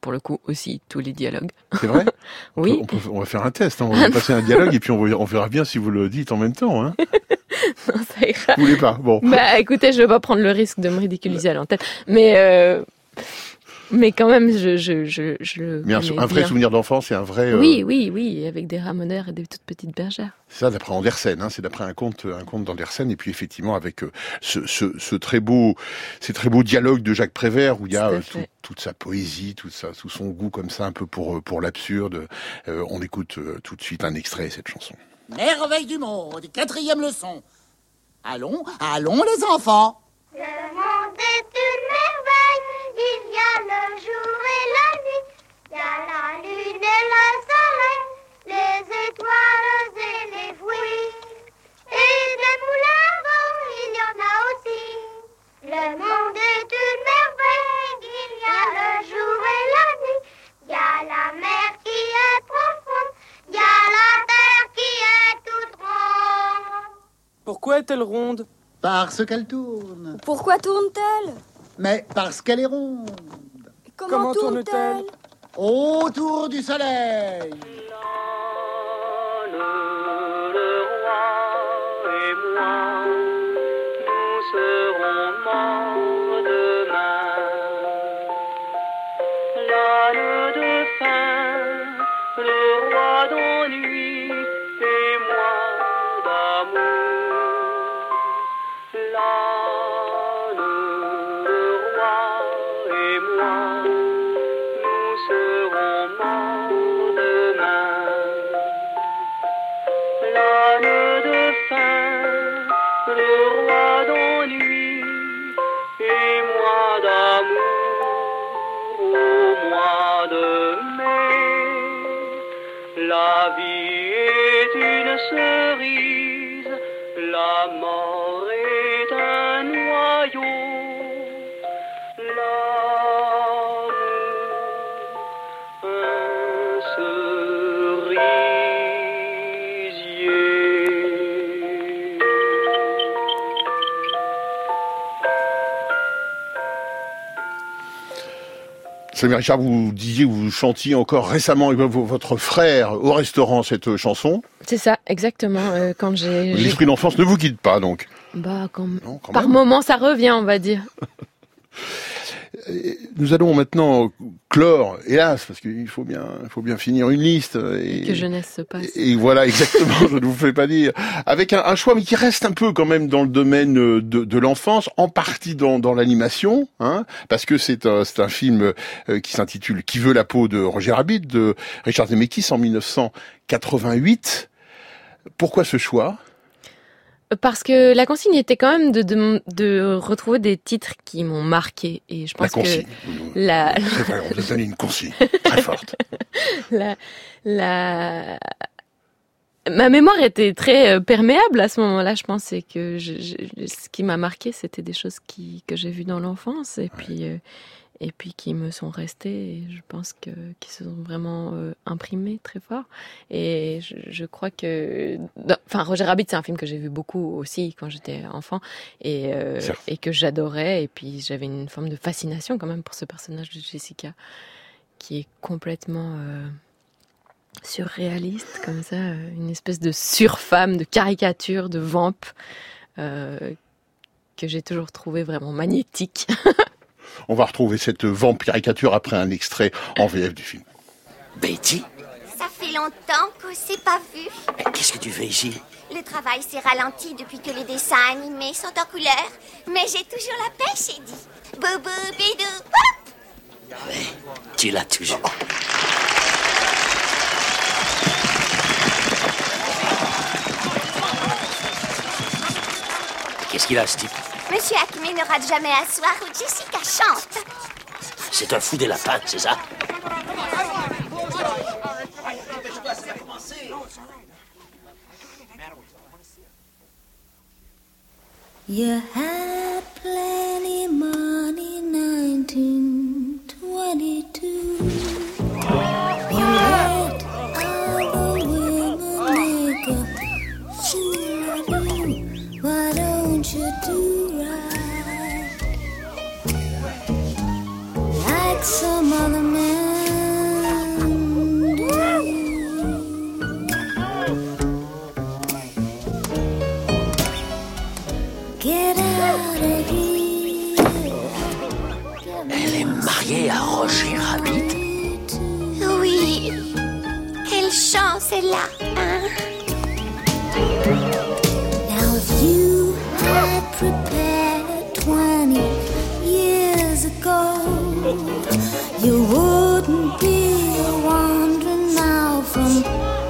[SPEAKER 8] pour le coup aussi tous les dialogues.
[SPEAKER 2] C'est vrai? On
[SPEAKER 8] Oui.
[SPEAKER 2] peut- on, peut- on va faire un test, hein. on va passer un dialogue et puis on, verra bien si vous le dites en même temps. Hein.
[SPEAKER 8] Ça ira.
[SPEAKER 2] Vous voulez pas? Bon.
[SPEAKER 8] Bah écoutez, je vais pas prendre le risque de me ridiculiser à l'antenne, mais mais quand même, je je je, je le
[SPEAKER 2] Mais un, vrai
[SPEAKER 8] bien.
[SPEAKER 2] souvenir d'enfance et un vrai... euh,
[SPEAKER 8] Oui, oui, oui, avec des ramoneurs et des toutes petites bergères.
[SPEAKER 2] C'est ça d'après Andersen, hein, c'est d'après un conte, un conte d'Andersen, et puis effectivement avec euh, ce, ce, ce très beau, ces très beaux dialogues de Jacques Prévert où il y a
[SPEAKER 8] Tout
[SPEAKER 2] euh, tout- toute sa poésie, tout ça, tout son goût comme ça un peu pour pour l'absurde. Euh, on écoute euh, tout de suite un extrait de cette chanson.
[SPEAKER 24] Merveille du monde, quatrième leçon. Allons, allons les enfants.
[SPEAKER 4] Le monde est une merveille, il y a le jour et la nuit, il y a la lune et le soleil, les étoiles et les fruits. Et des moulins il y en a aussi. Le monde est une merveille, il y a le jour et la nuit, il y a la mer qui est profonde, il y a la terre qui est toute ronde.
[SPEAKER 24] Pourquoi est-elle ronde? Parce qu'elle tourne.
[SPEAKER 20] Pourquoi tourne-t-elle?
[SPEAKER 24] Mais parce qu'elle est ronde.
[SPEAKER 20] Comment, tourne-t-elle?
[SPEAKER 24] Autour du soleil.
[SPEAKER 11] Cerise, la mort est un noyau.
[SPEAKER 2] Richard, vous disiez vous chantiez encore récemment avec vo- votre frère au restaurant cette chanson.
[SPEAKER 8] C'est ça, exactement. euh, quand j'ai,
[SPEAKER 2] L'esprit d'enfance ne vous quitte pas, donc.
[SPEAKER 8] bah, quand...
[SPEAKER 2] quand
[SPEAKER 8] par moment, ça revient, on va dire.
[SPEAKER 2] Nous allons maintenant clore, hélas, parce qu'il faut bien, il faut bien finir une liste. Et,
[SPEAKER 8] Que jeunesse se passe.
[SPEAKER 2] Et voilà, exactement, je ne vous fais pas dire. Avec un, un choix, mais qui reste un peu quand même dans le domaine euh, de, de l'enfance, en partie dans, dans l'animation, hein, parce que c'est un, un film euh, qui s'intitule Qui veut la peau de Roger Rabbit, de Richard Zemeckis en 1988. Pourquoi ce choix?
[SPEAKER 8] Parce que la consigne était quand même de, de, de retrouver des titres qui m'ont marqué. Et je
[SPEAKER 2] La
[SPEAKER 8] pense que
[SPEAKER 2] consigne.
[SPEAKER 8] la,
[SPEAKER 2] C'est vrai, on vous a donné une consigne très forte.
[SPEAKER 8] la, la, ma mémoire était très euh, perméable à ce moment-là. Je pense et que je, je- ce qui m'a marqué, c'était des choses qui, que j'ai vues dans l'enfance et puis euh, et puis qui me sont restées. Et je pense que qui se sont vraiment euh, imprimées très fort. Et je, je crois que, enfin, Roger Rabbit, c'est un film que j'ai vu beaucoup aussi quand j'étais enfant et euh, et que j'adorais. Et puis j'avais une forme de fascination quand même pour ce personnage de Jessica qui est complètement euh, surréaliste comme ça, une espèce de surfemme, de caricature, de vamp que j'ai toujours trouvé vraiment magnétique.
[SPEAKER 2] On va retrouver cette vampiricature après un extrait en VF du film.
[SPEAKER 21] Betty,
[SPEAKER 25] Ça fait longtemps qu'on s'est pas vu.
[SPEAKER 21] qu'est-ce que tu fais ici?
[SPEAKER 25] Le travail s'est ralenti depuis que les dessins animés sont en couleur. Mais j'ai toujours la pêche, Eddie. Boubou, bidou, hop
[SPEAKER 21] Tu l'as toujours. Qu'est-ce qu'il a, ce type?
[SPEAKER 25] Monsieur Acme ne rate jamais un soir où Jessica chante.
[SPEAKER 21] C'est un fou des lapins, c'est ça?
[SPEAKER 4] You had plenty money, 1922.
[SPEAKER 21] Elle est mariée à Roger Rabbit.
[SPEAKER 25] Oui. Quelle chance elle a, hein?
[SPEAKER 4] You wouldn't be wandering now from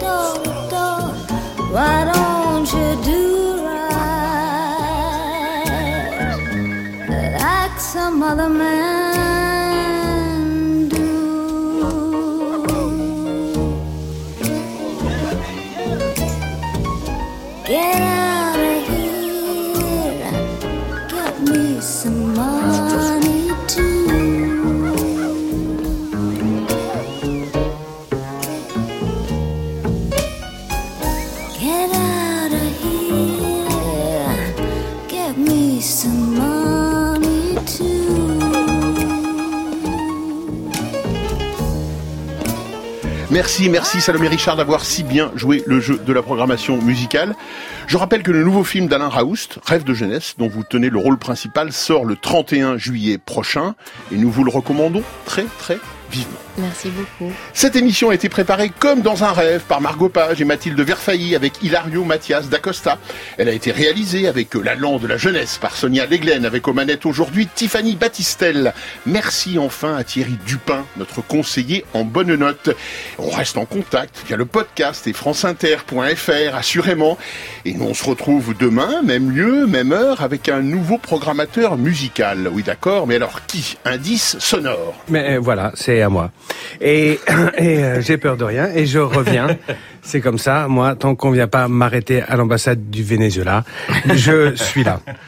[SPEAKER 4] door to door. Why don't you do right like some other man
[SPEAKER 2] Merci, merci Salomé Richard d'avoir si bien joué le jeu de la programmation musicale. Je rappelle que le nouveau film d'Alain Raoust, Rêve de jeunesse, dont vous tenez le rôle principal, sort le 31 juillet prochain et nous vous le recommandons très très vivement.
[SPEAKER 8] Merci beaucoup.
[SPEAKER 2] Cette émission a été préparée comme dans un rêve par Margot Page et Mathilde Verfailly avec Hilario Mathias d'Acosta. Elle a été réalisée avec La Lande de la Jeunesse par Sonia Leglen avec aux manettes aujourd'hui Tiffany Battistel. Merci enfin à Thierry Dupin, notre conseiller en bonne note. On reste en contact via le podcast et franceinter.fr assurément. Et nous on se retrouve demain, même lieu, même heure avec un nouveau programmateur musical. Oui d'accord, mais alors qui? Indice sonore.
[SPEAKER 26] Mais euh, voilà, c'est à moi. Et, et euh, j'ai peur de rien et je reviens. C'est comme ça, moi, tant qu'on vient pas m'arrêter à l'ambassade du Venezuela, je suis là.